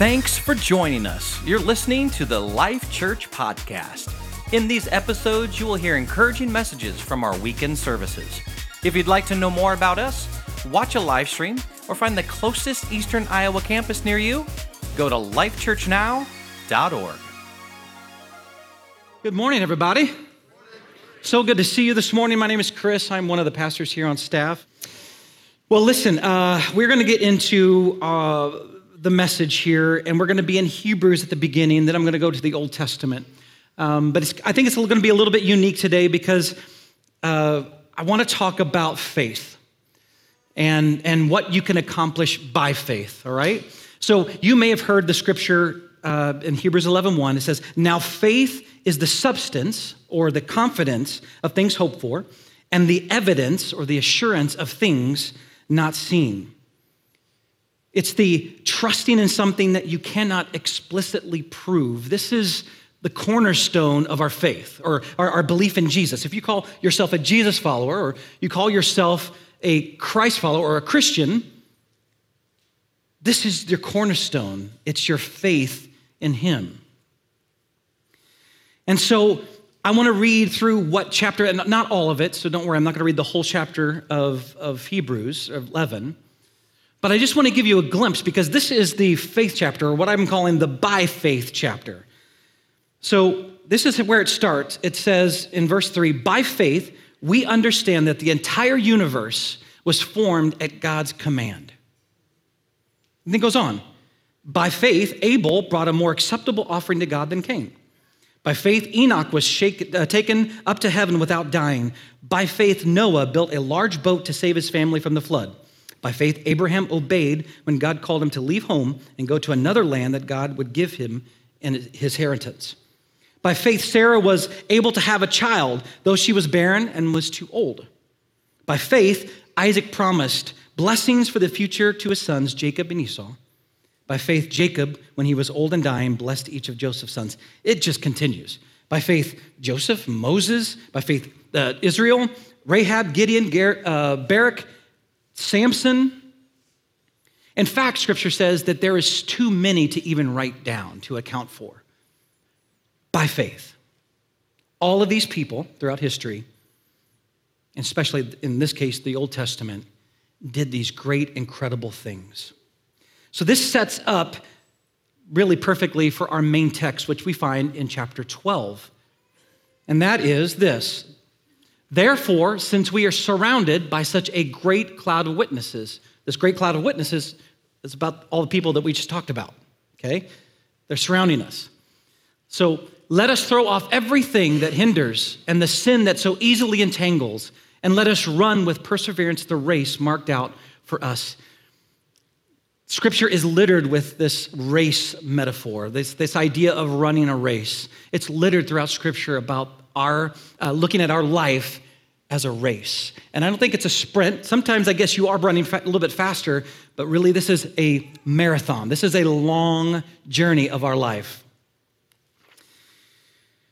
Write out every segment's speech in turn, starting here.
Thanks for joining us. You're listening to the Life Church Podcast. In these episodes, you will hear encouraging messages from our weekend services. If you'd like to know more about us, watch a live stream, or find the closest Eastern Iowa campus near you, go to lifechurchnow.org. Good morning, everybody. So good to see you this morning. My name is Chris. I'm one of the pastors here on staff. Well, listen, uh, we're going to get into uh, the message here, and we're going to be in Hebrews at the beginning. Then I'm going to go to the Old Testament. Um, but I think it's going to be a little bit unique today because uh, I want to talk about faith and, and what you can accomplish by faith, all right? So you may have heard the scripture uh, in Hebrews 11 1. It says, Now faith is the substance or the confidence of things hoped for, and the evidence or the assurance of things not seen. It's the trusting in something that you cannot explicitly prove. This is the cornerstone of our faith or our, our, belief in Jesus. If you call yourself a Jesus follower or you call yourself a Christ follower or a Christian, this is your cornerstone. It's your faith in Him. And so I want to read through what chapter, and not all of it, so don't worry, I'm not going to read the whole chapter of, of Hebrews of 11. But I just want to give you a glimpse because this is the faith chapter, or what I'm calling the by faith chapter. So this is where it starts. It says in verse 3 By faith, we understand that the entire universe was formed at God's command. And then it goes on. By faith, Abel brought a more acceptable offering to God than Cain. By faith, Enoch was uh, taken up to heaven without dying. By faith, Noah built a large boat to save his family from the flood. By faith, Abraham obeyed when God called him to leave home and go to another land that God would give him in his inheritance. By faith, Sarah was able to have a child, though she was barren and was too old. By faith, Isaac promised blessings for the future to his sons, Jacob and Esau. By faith, Jacob, when he was old and dying, blessed each of Joseph's sons. It just continues. By faith, Joseph, Moses, by faith, uh, Israel, Rahab, Gideon, uh, Barak, Samson. In fact, scripture says that there is too many to even write down to account for. By faith. All of these people throughout history, and especially in this case, the Old Testament, did these great, incredible things. So this sets up really perfectly for our main text, which we find in chapter 12. And that is this Therefore, since we are surrounded by such a great cloud of witnesses, this great cloud of witnesses is about all the people that we just talked about, okay? They're surrounding us. So let us throw off everything that hinders and the sin that so easily entangles, and let us run with perseverance the race marked out for us Scripture is littered with this race metaphor, this, this idea of running a race. It's littered throughout Scripture about our uh, looking at our life as a race. And I don't think it's a sprint. Sometimes I guess you are running a little bit faster, but really this is a marathon. This is a long journey of our life.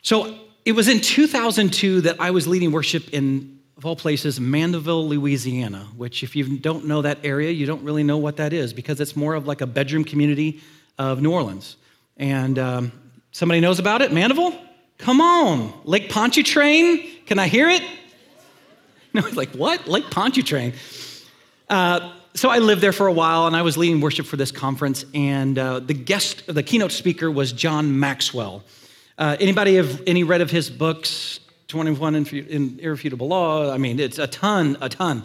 So it was in 2002 that I was leading worship in of all places, Mandeville, Louisiana, which, if you don't know that area, you don't really know what that is because it's more of like a bedroom community of New Orleans. And um, somebody knows about it? Mandeville? Come on. Lake Pontchartrain? Can I hear it? No, he's like, what? Lake Pontchartrain. Uh, so I lived there for a while and I was leading worship for this conference. And uh, the guest, the keynote speaker was John Maxwell. Uh, anybody have any read of his books? 21 in Irrefutable Law. I mean, it's a ton, a ton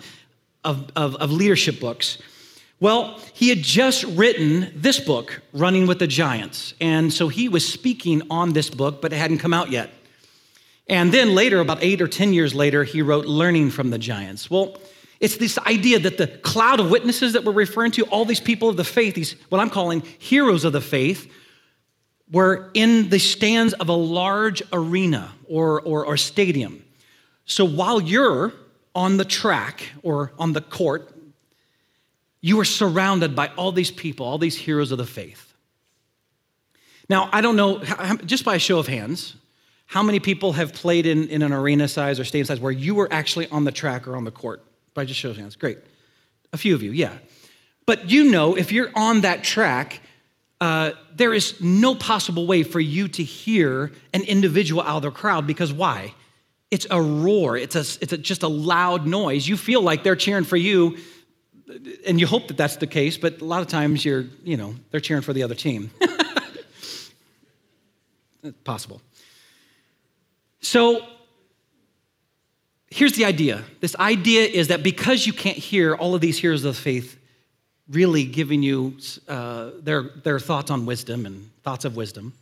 of, of, of leadership books. Well, he had just written this book, Running with the Giants. And so he was speaking on this book, but it hadn't come out yet. And then later, about eight or 10 years later, he wrote Learning from the Giants. Well, it's this idea that the cloud of witnesses that we're referring to, all these people of the faith, these what I'm calling heroes of the faith, were in the stands of a large arena or, or, or stadium. So while you're on the track or on the court, you are surrounded by all these people, all these heroes of the faith. Now, I don't know, just by a show of hands, how many people have played in, in an arena size or stadium size where you were actually on the track or on the court? By just show of hands. Great. A few of you, yeah. But you know, if you're on that track, uh, there is no possible way for you to hear an individual out of the crowd because why? It's a roar, it's, a, it's a, just a loud noise. You feel like they're cheering for you, and you hope that that's the case, but a lot of times you're, you know, they're cheering for the other team. possible. So here's the idea this idea is that because you can't hear all of these heroes of faith really giving you uh, their, their thoughts on wisdom and thoughts of wisdom,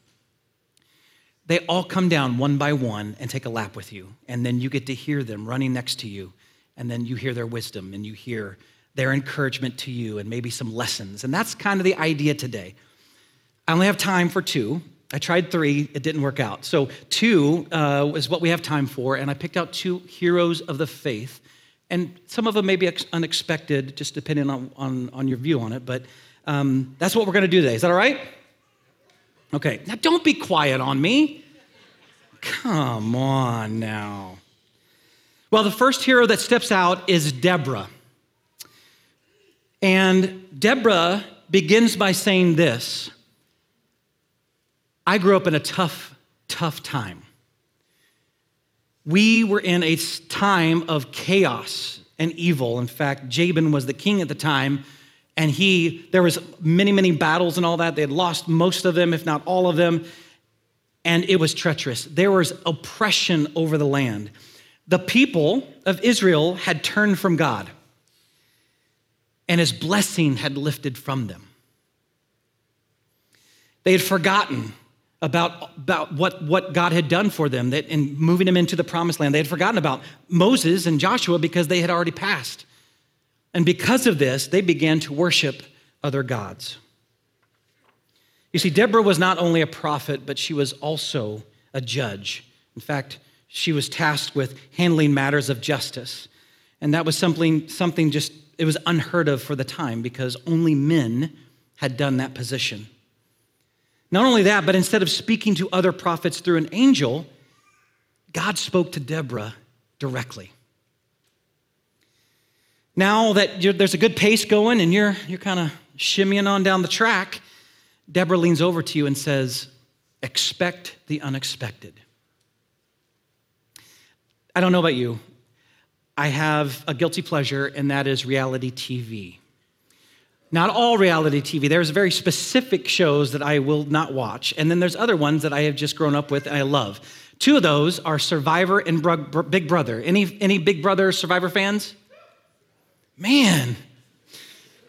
they all come down one by one and take a lap with you. And then you get to hear them running next to you. And then you hear their wisdom and you hear their encouragement to you and maybe some lessons. And that's kind of the idea today. I only have time for two. I tried three, it didn't work out. So, two uh, is what we have time for. And I picked out two heroes of the faith and some of them may be unexpected, just depending on, on, on your view on it, but um, that's what we're going to do today. Is that all right? Okay, now don't be quiet on me. Come on now. Well, the first hero that steps out is Deborah. And Deborah begins by saying this I grew up in a tough, tough time we were in a time of chaos and evil. In fact, Jabin was the king at the time, and he there was many, many battles and all that. They had lost most of them, if not all of them, and it was treacherous. There was oppression over the land. The people of Israel had turned from God, and his blessing had lifted from them. They had forgotten about, about what, what God had done for them that in moving them into the promised land. They had forgotten about Moses and Joshua because they had already passed. And because of this, they began to worship other gods. You see, Deborah was not only a prophet, but she was also a judge. In fact, she was tasked with handling matters of justice. And that was something, something just, it was unheard of for the time because only men had done that position. Not only that, but instead of speaking to other prophets through an angel, God spoke to Deborah directly. Now that there's a good pace going and you're, you're kind of shimmying on down the track, Deborah leans over to you and says, Expect the unexpected. I don't know about you. I have a guilty pleasure, and that is reality TV. Not all reality TV. There's very specific shows that I will not watch. And then there's other ones that I have just grown up with and I love. Two of those are Survivor and Big Brother. Any, any Big Brother Survivor fans? Man,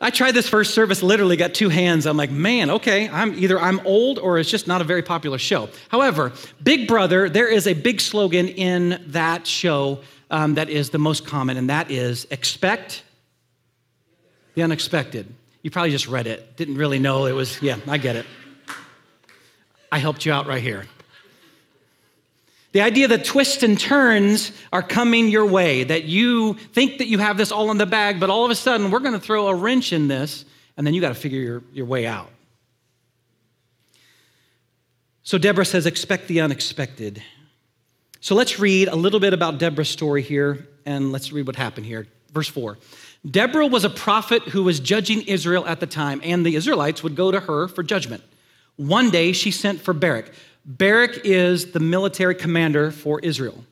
I tried this first service, literally got two hands. I'm like, man, okay, I'm either I'm old or it's just not a very popular show. However, Big Brother, there is a big slogan in that show um, that is the most common, and that is expect the unexpected. You probably just read it, didn't really know it was, yeah, I get it. I helped you out right here. The idea that twists and turns are coming your way, that you think that you have this all in the bag, but all of a sudden we're going to throw a wrench in this, and then you got to figure your, your way out. So Deborah says, expect the unexpected. So let's read a little bit about Deborah's story here, and let's read what happened here. Verse 4. Deborah was a prophet who was judging Israel at the time, and the Israelites would go to her for judgment. One day she sent for Barak. Barak is the military commander for Israel.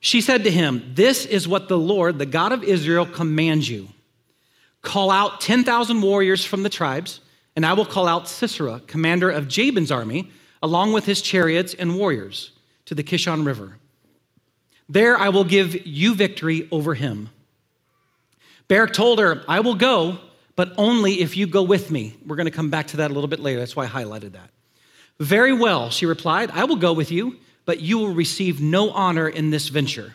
She said to him, This is what the Lord, the God of Israel, commands you call out 10,000 warriors from the tribes, and I will call out Sisera, commander of Jabin's army, along with his chariots and warriors, to the Kishon River. There I will give you victory over him. Barak told her, I will go, but only if you go with me. We're going to come back to that a little bit later. That's why I highlighted that. Very well, she replied, I will go with you, but you will receive no honor in this venture.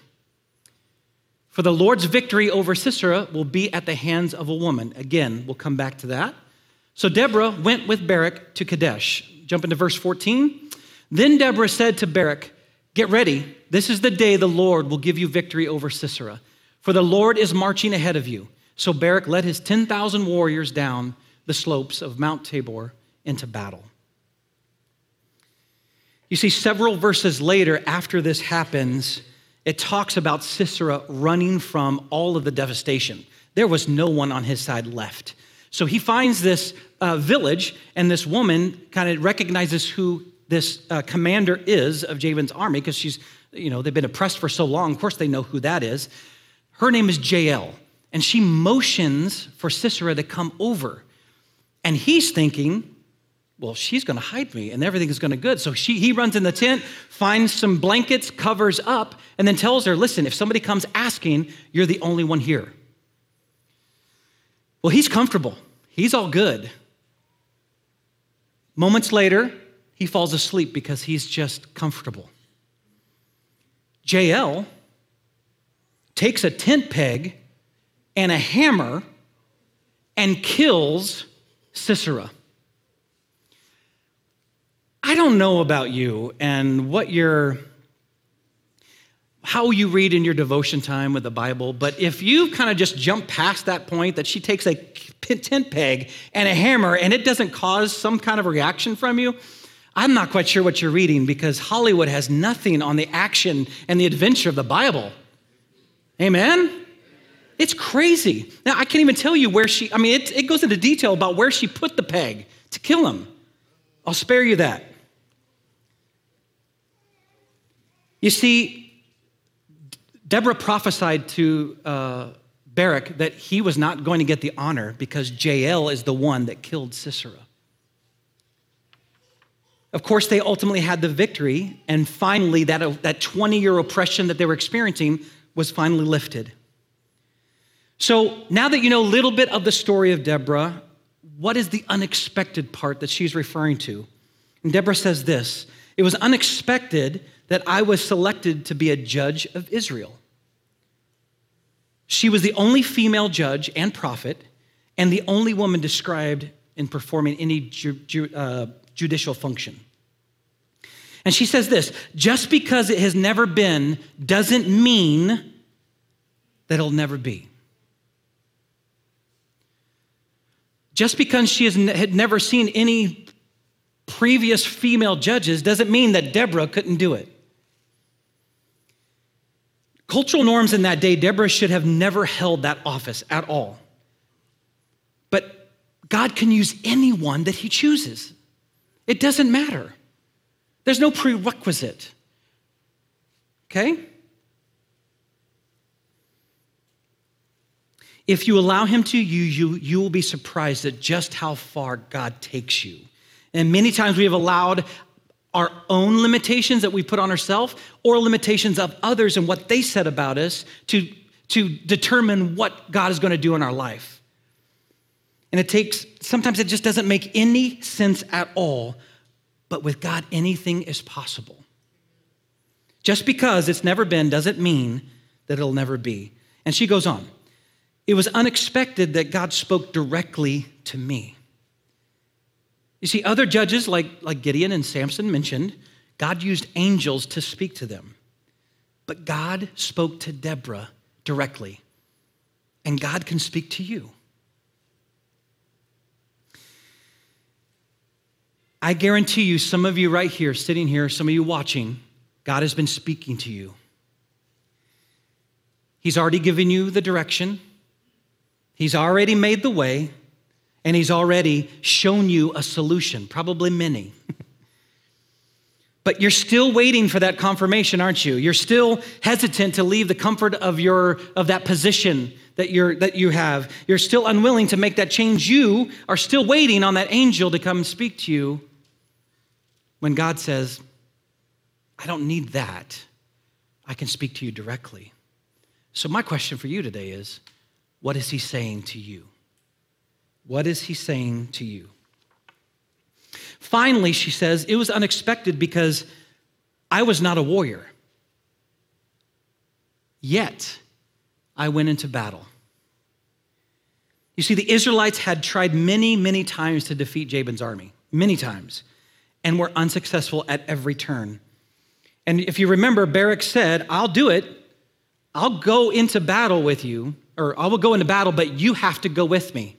For the Lord's victory over Sisera will be at the hands of a woman. Again, we'll come back to that. So Deborah went with Barak to Kadesh. Jump into verse 14. Then Deborah said to Barak, Get ready. This is the day the Lord will give you victory over Sisera. For the Lord is marching ahead of you. So Barak led his 10,000 warriors down the slopes of Mount Tabor into battle. You see, several verses later, after this happens, it talks about Sisera running from all of the devastation. There was no one on his side left. So he finds this uh, village, and this woman kind of recognizes who this uh, commander is of Jabin's army because she's, you know, they've been oppressed for so long. Of course, they know who that is. Her name is Jael, and she motions for Sisera to come over. And he's thinking, well, she's going to hide me and everything is going to good. So she, he runs in the tent, finds some blankets, covers up, and then tells her, listen, if somebody comes asking, you're the only one here. Well, he's comfortable. He's all good. Moments later, he falls asleep because he's just comfortable. Jael takes a tent peg and a hammer and kills Sisera. I don't know about you and what your how you read in your devotion time with the Bible, but if you kind of just jump past that point that she takes a tent peg and a hammer and it doesn't cause some kind of reaction from you, I'm not quite sure what you're reading because Hollywood has nothing on the action and the adventure of the Bible. Amen? It's crazy. Now, I can't even tell you where she, I mean, it, it goes into detail about where she put the peg to kill him. I'll spare you that. You see, Deborah prophesied to uh, Barak that he was not going to get the honor because Jael is the one that killed Sisera. Of course, they ultimately had the victory, and finally, that, that 20 year oppression that they were experiencing was finally lifted. So, now that you know a little bit of the story of Deborah, what is the unexpected part that she's referring to? And Deborah says this It was unexpected that I was selected to be a judge of Israel. She was the only female judge and prophet, and the only woman described in performing any ju- ju- uh, judicial function. And she says this just because it has never been doesn't mean that it'll never be. Just because she has had never seen any previous female judges doesn't mean that Deborah couldn't do it. Cultural norms in that day, Deborah should have never held that office at all. But God can use anyone that He chooses, it doesn't matter. There's no prerequisite. Okay? If you allow Him to use you, you will be surprised at just how far God takes you. And many times we have allowed our own limitations that we put on ourselves or limitations of others and what they said about us to, to determine what God is going to do in our life. And it takes, sometimes it just doesn't make any sense at all, but with God, anything is possible. Just because it's never been doesn't mean that it'll never be. And she goes on. It was unexpected that God spoke directly to me. You see, other judges like, like Gideon and Samson mentioned, God used angels to speak to them. But God spoke to Deborah directly, and God can speak to you. I guarantee you, some of you right here, sitting here, some of you watching, God has been speaking to you. He's already given you the direction, He's already made the way and He's already shown you a solution, probably many. but you're still waiting for that confirmation, aren't you? You're still hesitant to leave the comfort of, your, of that position that, you're, that you have. You're still unwilling to make that change. You are still waiting on that angel to come and speak to you when God says, I don't need that. I can speak to you directly. So, my question for you today is what is He saying to you? What is he saying to you? Finally, she says, it was unexpected because I was not a warrior. Yet, I went into battle. You see, the Israelites had tried many, many times to defeat Jabin's army, many times, and were unsuccessful at every turn. And if you remember, Barak said, I'll do it. I'll go into battle with you, or I will go into battle, but you have to go with me.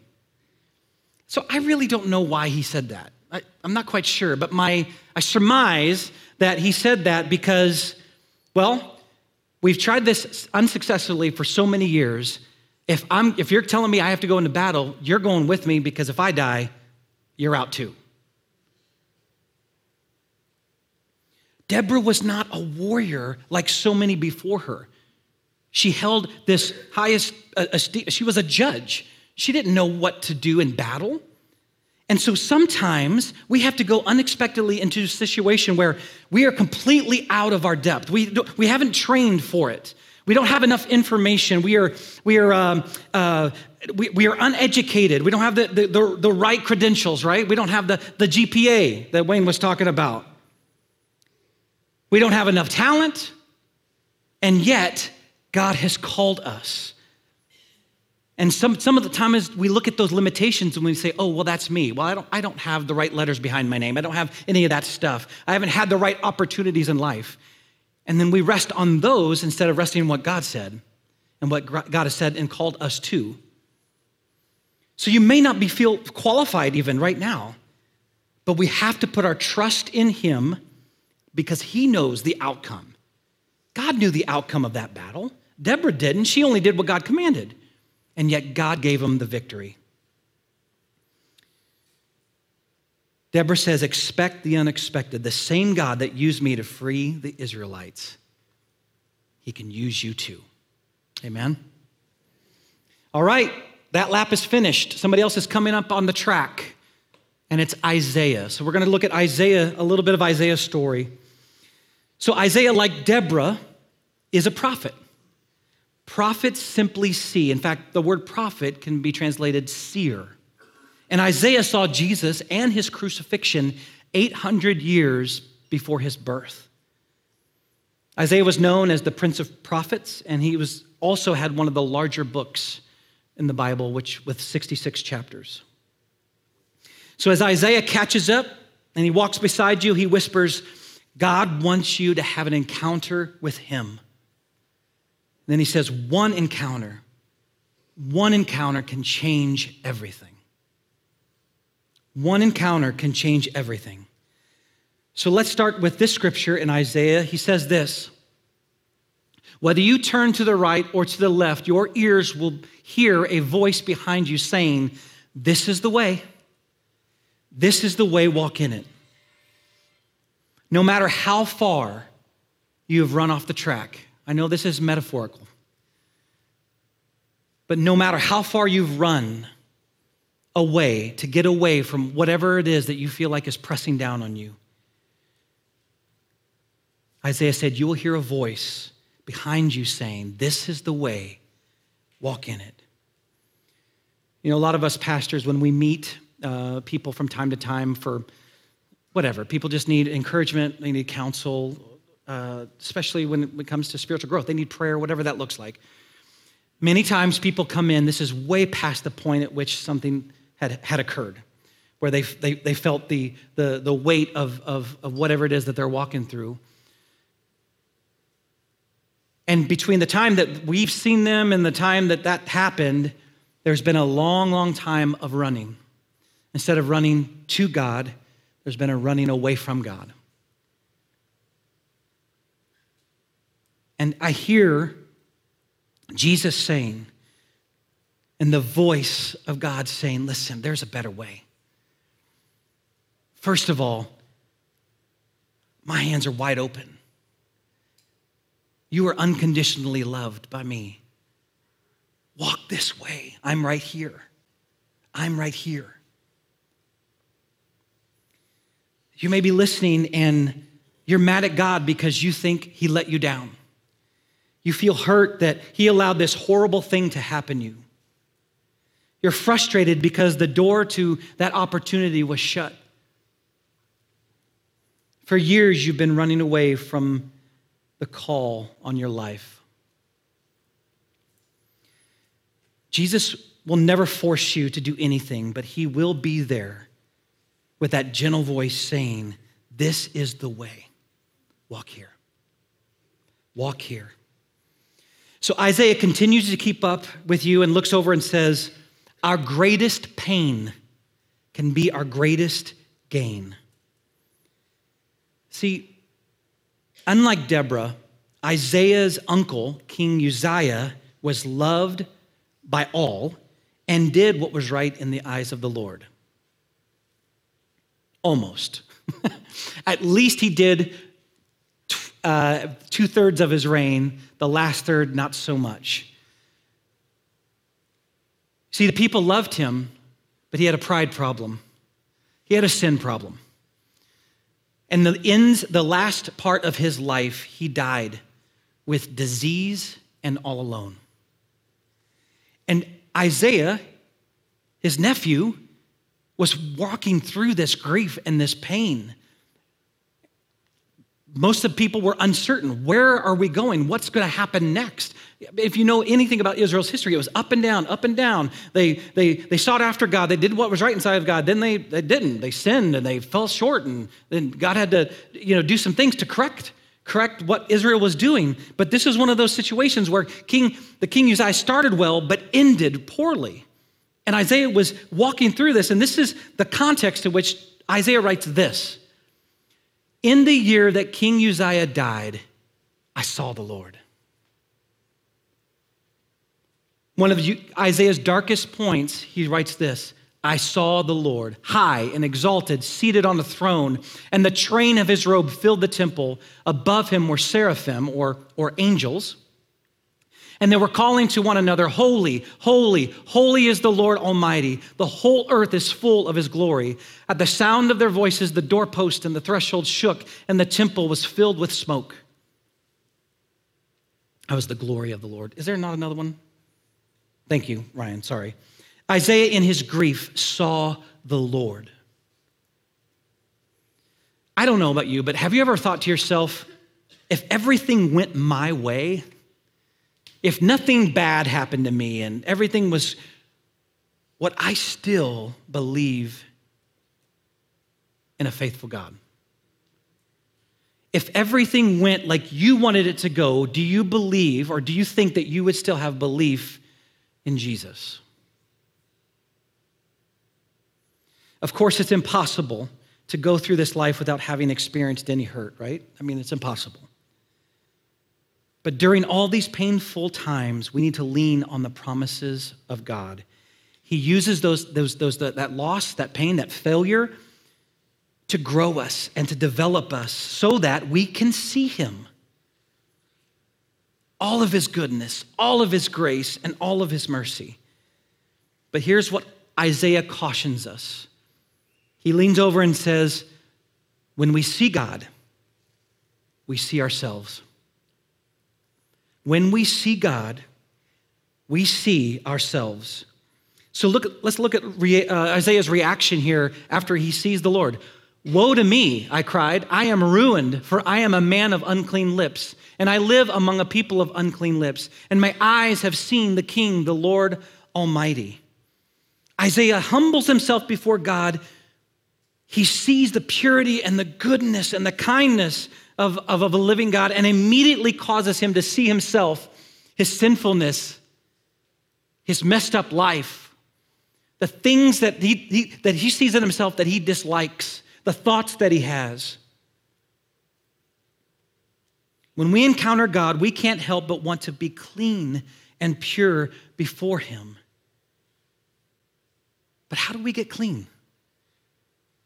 So I really don't know why he said that. I, am not quite sure, but my, I surmise that he said that because, well, we've tried this unsuccessfully for so many years. if, I'm, if you're telling me I have to go into battle, you're going with me because if I die, you're out too. Deborah was not a warrior like so many before her. She held this highest, esteem. she was a judge. She didn't know what to do in battle. And so sometimes we have to go unexpectedly into a situation where we are completely out of our depth. We, we haven't trained for it. We don't have enough information. We are, we are, um, uh, we, we are uneducated. We don't have the, the, the, the right credentials, right? We don't have the, the GPA that Wayne was talking about. We don't have enough talent. And yet, God has called us. And some, some of the time is we look at those limitations and we say, oh, well, that's me. Well, I don't, I don't have the right letters behind my name. I don't have any of that stuff. I haven't had the right opportunities in life. And then we rest on those instead of resting on what God said and what God has said and called us to. So you may not be feel qualified even right now, but we have to put our trust in Him because He knows the outcome. God knew the outcome of that battle. Deborah didn't. She only did what God commanded and yet God gave him the victory. Deborah says, Expect the unexpected. The same God that used me to free the Israelites, he can use you too. Amen. All right, that lap is finished. Somebody else is coming up on the track, and it's Isaiah. So we're going to look at Isaiah, a little bit of Isaiah's story. So, Isaiah, like Deborah, is a prophet. Prophets simply see. In fact, the word prophet can be translated seer. And Isaiah saw Jesus and his crucifixion 800 years before his birth. Isaiah was known as the Prince of Prophets, and he was also had one of the larger books in the Bible, which with 66 chapters. So as Isaiah catches up and he walks beside you, he whispers, God wants you to have an encounter with him. Then he says, one encounter, one encounter can change everything. One encounter can change everything. So let's start with this scripture in Isaiah. He says this Whether you turn to the right or to the left, your ears will hear a voice behind you saying, This is the way. This is the way, walk in it. No matter how far you have run off the track, I know this is metaphorical. But no matter how far you've run away to get away from whatever it is that you feel like is pressing down on you, Isaiah said, You will hear a voice behind you saying, This is the way, walk in it. You know, a lot of us pastors, when we meet uh, people from time to time for whatever, people just need encouragement, they need counsel, uh, especially when it comes to spiritual growth. They need prayer, whatever that looks like. Many times people come in, this is way past the point at which something had, had occurred, where they, they, they felt the, the, the weight of, of, of whatever it is that they're walking through. And between the time that we've seen them and the time that that happened, there's been a long, long time of running. Instead of running to God, there's been a running away from God. And I hear Jesus saying, and the voice of God saying, listen, there's a better way. First of all, my hands are wide open. You are unconditionally loved by me. Walk this way. I'm right here. I'm right here. You may be listening and you're mad at God because you think He let you down. You feel hurt that He allowed this horrible thing to happen you. You're frustrated because the door to that opportunity was shut. For years, you've been running away from the call on your life. Jesus will never force you to do anything, but He will be there with that gentle voice saying, This is the way. Walk here. Walk here. So Isaiah continues to keep up with you and looks over and says, Our greatest pain can be our greatest gain. See, unlike Deborah, Isaiah's uncle, King Uzziah, was loved by all and did what was right in the eyes of the Lord. Almost. At least he did uh, two thirds of his reign, the last third, not so much. See, the people loved him, but he had a pride problem, he had a sin problem. And the ends, the last part of his life, he died with disease and all alone. And Isaiah, his nephew, was walking through this grief and this pain most of the people were uncertain. Where are we going? What's going to happen next? If you know anything about Israel's history, it was up and down, up and down. They, they, they sought after God. They did what was right inside of God. Then they, they didn't. They sinned and they fell short. And then God had to you know, do some things to correct, correct what Israel was doing. But this is one of those situations where King, the king Uzziah started well, but ended poorly. And Isaiah was walking through this. And this is the context in which Isaiah writes this. In the year that King Uzziah died, I saw the Lord. One of Isaiah's darkest points, he writes this I saw the Lord, high and exalted, seated on a throne, and the train of his robe filled the temple. Above him were seraphim, or, or angels. And they were calling to one another, Holy, holy, holy is the Lord Almighty. The whole earth is full of his glory. At the sound of their voices, the doorpost and the threshold shook, and the temple was filled with smoke. That was the glory of the Lord. Is there not another one? Thank you, Ryan. Sorry. Isaiah, in his grief, saw the Lord. I don't know about you, but have you ever thought to yourself, if everything went my way, if nothing bad happened to me and everything was what I still believe in a faithful God. If everything went like you wanted it to go, do you believe or do you think that you would still have belief in Jesus? Of course, it's impossible to go through this life without having experienced any hurt, right? I mean, it's impossible. But during all these painful times, we need to lean on the promises of God. He uses those, those, those, that loss, that pain, that failure to grow us and to develop us so that we can see Him. All of His goodness, all of His grace, and all of His mercy. But here's what Isaiah cautions us he leans over and says, When we see God, we see ourselves. When we see God, we see ourselves. So look, let's look at uh, Isaiah's reaction here after he sees the Lord. Woe to me, I cried. I am ruined, for I am a man of unclean lips, and I live among a people of unclean lips, and my eyes have seen the King, the Lord Almighty. Isaiah humbles himself before God. He sees the purity and the goodness and the kindness of, of, of a living God and immediately causes him to see himself, his sinfulness, his messed up life, the things that he, he, that he sees in himself that he dislikes, the thoughts that he has. When we encounter God, we can't help but want to be clean and pure before Him. But how do we get clean?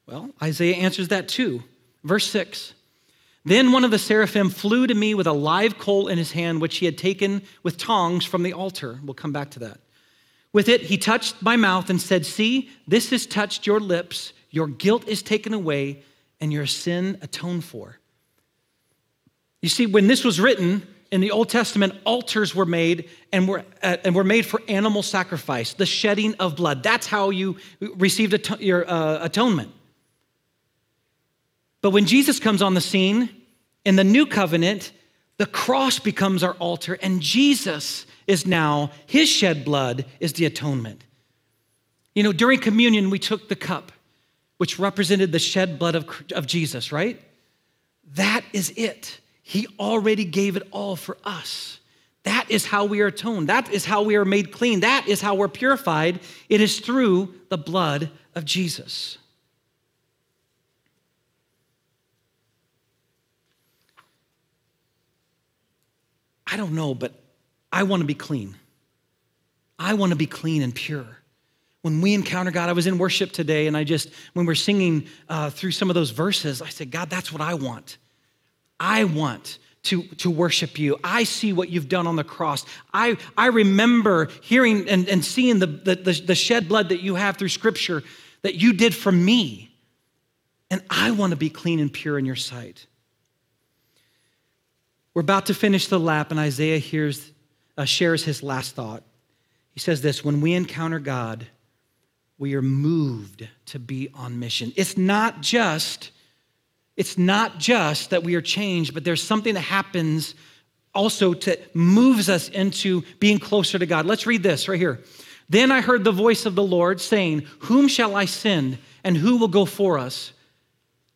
Well, Isaiah answers that too. Verse 6 then one of the seraphim flew to me with a live coal in his hand, which he had taken with tongs from the altar. We'll come back to that. With it, he touched my mouth and said, See, this has touched your lips. Your guilt is taken away, and your sin atoned for. You see, when this was written in the Old Testament, altars were made and were, uh, and were made for animal sacrifice, the shedding of blood. That's how you received at- your uh, atonement. But when Jesus comes on the scene in the new covenant, the cross becomes our altar, and Jesus is now, his shed blood is the atonement. You know, during communion, we took the cup, which represented the shed blood of, of Jesus, right? That is it. He already gave it all for us. That is how we are atoned. That is how we are made clean. That is how we're purified. It is through the blood of Jesus. I don't know, but I want to be clean. I want to be clean and pure. When we encounter God, I was in worship today and I just, when we're singing uh, through some of those verses, I said, God, that's what I want. I want to, to worship you. I see what you've done on the cross. I, I remember hearing and, and seeing the, the, the shed blood that you have through scripture that you did for me. And I want to be clean and pure in your sight. We're about to finish the lap, and Isaiah hears, uh, shares his last thought. He says this When we encounter God, we are moved to be on mission. It's not just it's not just that we are changed, but there's something that happens also to moves us into being closer to God. Let's read this right here. Then I heard the voice of the Lord saying, Whom shall I send, and who will go for us?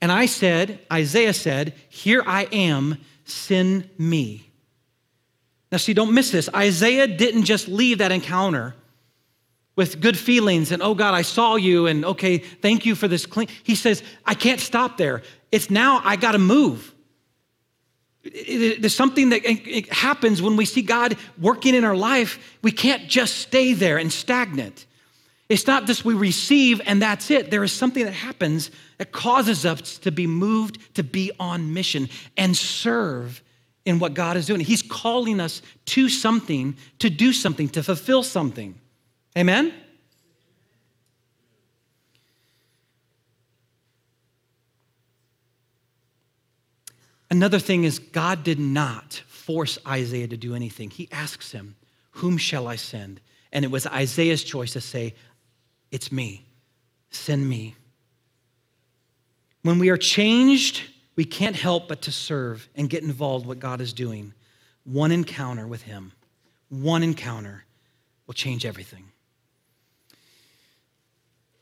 And I said, Isaiah said, Here I am, send me. Now, see, don't miss this. Isaiah didn't just leave that encounter with good feelings and, oh God, I saw you, and okay, thank you for this clean. He says, I can't stop there. It's now I got to move. There's something that happens when we see God working in our life. We can't just stay there and stagnant. It's not just we receive and that's it. There is something that happens that causes us to be moved to be on mission and serve in what God is doing. He's calling us to something, to do something, to fulfill something. Amen? Another thing is, God did not force Isaiah to do anything. He asks him, Whom shall I send? And it was Isaiah's choice to say, It's me. Send me. When we are changed, we can't help but to serve and get involved what God is doing. One encounter with Him, one encounter will change everything.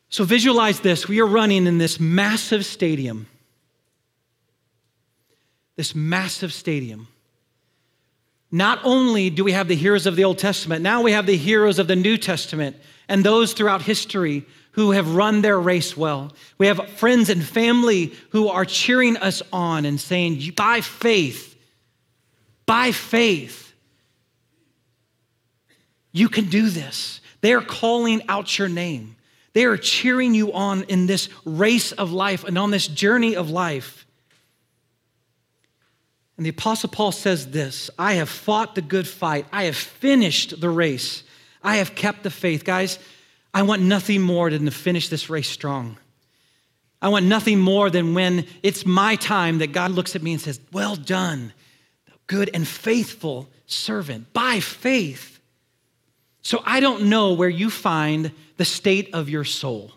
So visualize this. We are running in this massive stadium this massive stadium. Not only do we have the heroes of the Old Testament, now we have the heroes of the New Testament and those throughout history who have run their race well. We have friends and family who are cheering us on and saying, by faith, by faith, you can do this. They are calling out your name. They are cheering you on in this race of life and on this journey of life. And the Apostle Paul says this I have fought the good fight, I have finished the race, I have kept the faith. Guys, I want nothing more than to finish this race strong. I want nothing more than when it's my time that God looks at me and says, Well done, good and faithful servant, by faith. So I don't know where you find the state of your soul.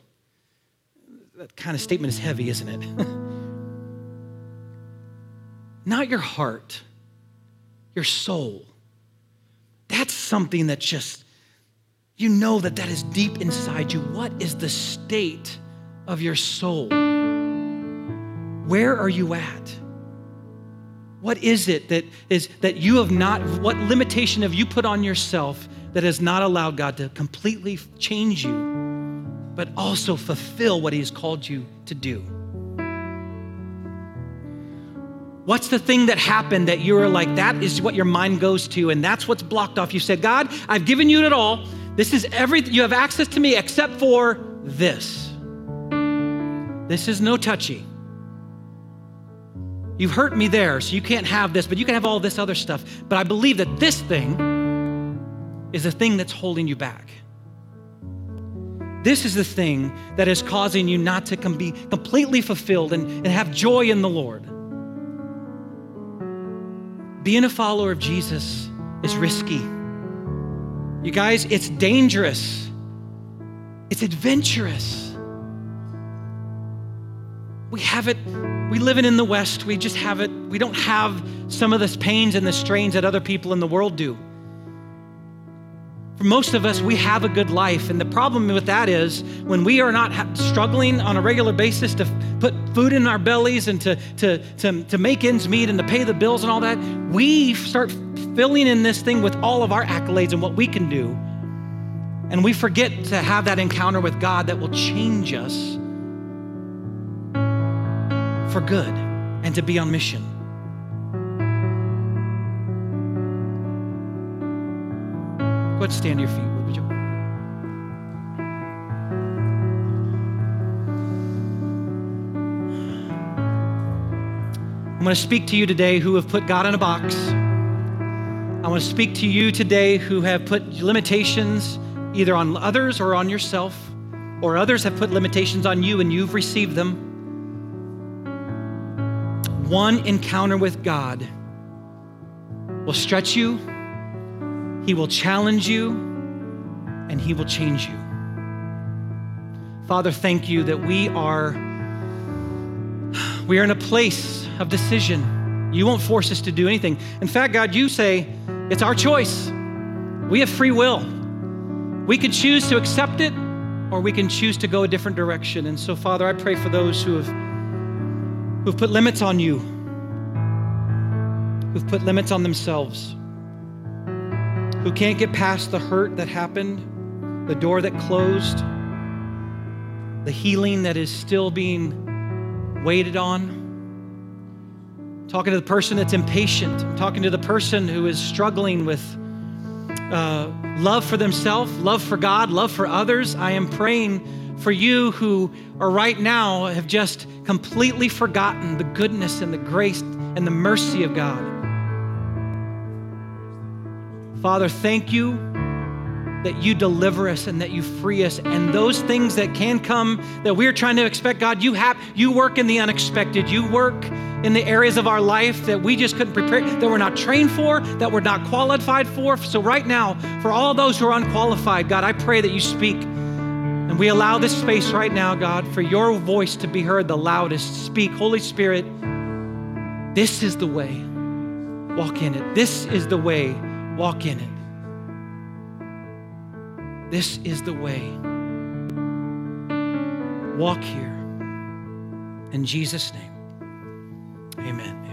That kind of statement is heavy, isn't it? not your heart, your soul. That's something that just, you know that that is deep inside you. What is the state of your soul? Where are you at? What is it that is that you have not what limitation have you put on yourself that has not allowed God to completely change you but also fulfill what he has called you to do? What's the thing that happened that you were like, that is what your mind goes to, and that's what's blocked off? You said, God, I've given you it all. This is everything. You have access to me except for this. This is no touchy. You've hurt me there, so you can't have this, but you can have all this other stuff. But I believe that this thing is the thing that's holding you back. This is the thing that is causing you not to be completely fulfilled and, and have joy in the Lord. Being a follower of Jesus is risky. You guys, it's dangerous. It's adventurous. We have it, we live it in the West. We just have it, we don't have some of the pains and the strains that other people in the world do. For most of us, we have a good life. And the problem with that is when we are not struggling on a regular basis to put food in our bellies and to, to, to, to make ends meet and to pay the bills and all that, we start filling in this thing with all of our accolades and what we can do. And we forget to have that encounter with God that will change us for good and to be on mission. Go ahead, stand to your feet. I'm going to speak to you today who have put God in a box I want to speak to you today who have put limitations either on others or on yourself, or others have put limitations on you and you've received them. One encounter with God will stretch you, He will challenge you, and He will change you. Father, thank you that we are we are in a place of decision. You won't force us to do anything. In fact, God, you say it's our choice. We have free will. We can choose to accept it or we can choose to go a different direction. And so, Father, I pray for those who have who've put limits on you, who've put limits on themselves, who can't get past the hurt that happened, the door that closed, the healing that is still being waited on. Talking to the person that's impatient. I'm talking to the person who is struggling with uh, love for themselves, love for God, love for others. I am praying for you who are right now have just completely forgotten the goodness and the grace and the mercy of God. Father, thank you that you deliver us and that you free us. And those things that can come that we're trying to expect, God, you have you work in the unexpected. You work in the areas of our life that we just couldn't prepare, that we're not trained for, that we're not qualified for. So right now, for all those who are unqualified, God, I pray that you speak. And we allow this space right now, God, for your voice to be heard the loudest. Speak, Holy Spirit. This is the way. Walk in it. This is the way. Walk in it. This is the way. Walk here. In Jesus' name, amen.